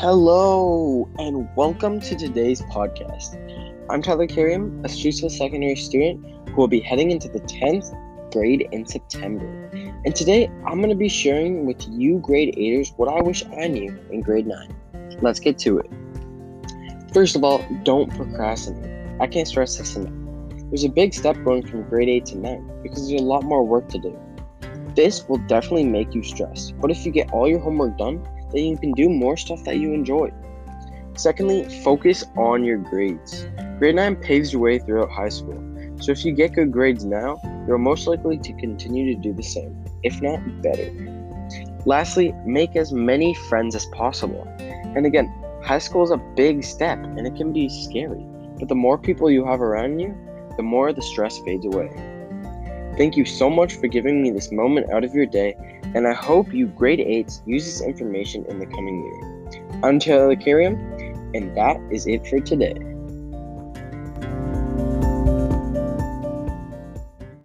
Hello, and welcome to today's podcast. I'm Tyler Karim, a Streetsville secondary student who will be heading into the 10th grade in September. And today I'm going to be sharing with you grade 8ers what I wish I knew in grade 9. Let's get to it. First of all, don't procrastinate. I can't stress this enough. There's a big step going from grade 8 to 9 because there's a lot more work to do. This will definitely make you stressed, but if you get all your homework done, then you can do more stuff that you enjoy. Secondly, focus on your grades. Grade 9 paves your way throughout high school, so if you get good grades now, you're most likely to continue to do the same, if not better. Lastly, make as many friends as possible. And again, high school is a big step and it can be scary, but the more people you have around you, the more the stress fades away. Thank you so much for giving me this moment out of your day, and I hope you grade 8s use this information in the coming year. I'm Taylor Karim, and that is it for today.